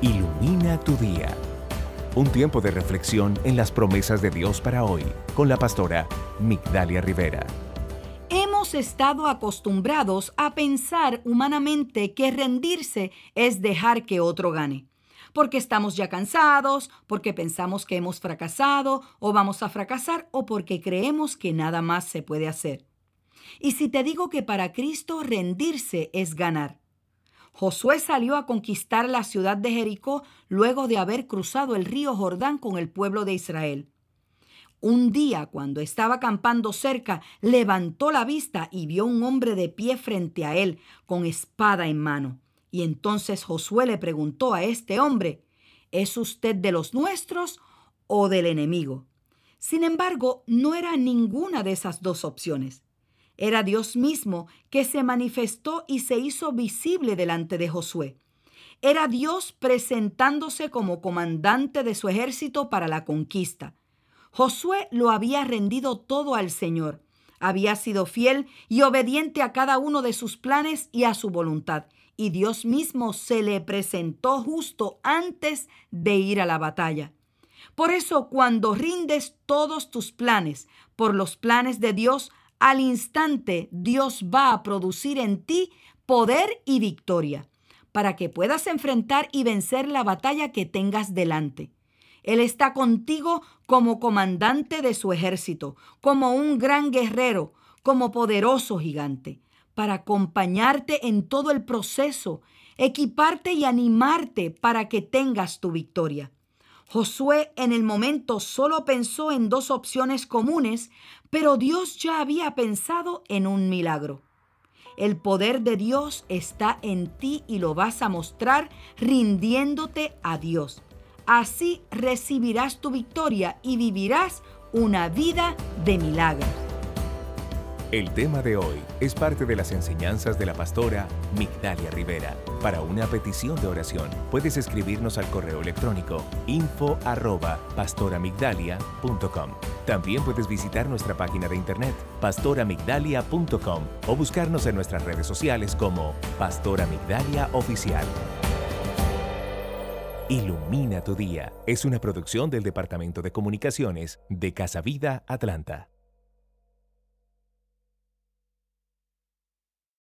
Ilumina tu día. Un tiempo de reflexión en las promesas de Dios para hoy con la pastora Migdalia Rivera. Hemos estado acostumbrados a pensar humanamente que rendirse es dejar que otro gane. Porque estamos ya cansados, porque pensamos que hemos fracasado o vamos a fracasar o porque creemos que nada más se puede hacer. Y si te digo que para Cristo rendirse es ganar, Josué salió a conquistar la ciudad de Jericó luego de haber cruzado el río Jordán con el pueblo de Israel. Un día, cuando estaba acampando cerca, levantó la vista y vio un hombre de pie frente a él, con espada en mano. Y entonces Josué le preguntó a este hombre, ¿es usted de los nuestros o del enemigo? Sin embargo, no era ninguna de esas dos opciones. Era Dios mismo que se manifestó y se hizo visible delante de Josué. Era Dios presentándose como comandante de su ejército para la conquista. Josué lo había rendido todo al Señor. Había sido fiel y obediente a cada uno de sus planes y a su voluntad. Y Dios mismo se le presentó justo antes de ir a la batalla. Por eso cuando rindes todos tus planes por los planes de Dios, al instante Dios va a producir en ti poder y victoria para que puedas enfrentar y vencer la batalla que tengas delante. Él está contigo como comandante de su ejército, como un gran guerrero, como poderoso gigante, para acompañarte en todo el proceso, equiparte y animarte para que tengas tu victoria. Josué en el momento solo pensó en dos opciones comunes, pero Dios ya había pensado en un milagro. El poder de Dios está en ti y lo vas a mostrar rindiéndote a Dios. Así recibirás tu victoria y vivirás una vida de milagros. El tema de hoy es parte de las enseñanzas de la pastora Migdalia Rivera. Para una petición de oración, puedes escribirnos al correo electrónico info. También puedes visitar nuestra página de internet pastoramigdalia.com o buscarnos en nuestras redes sociales como Pastora Migdalia Oficial. Ilumina tu día es una producción del Departamento de Comunicaciones de Casa Vida Atlanta.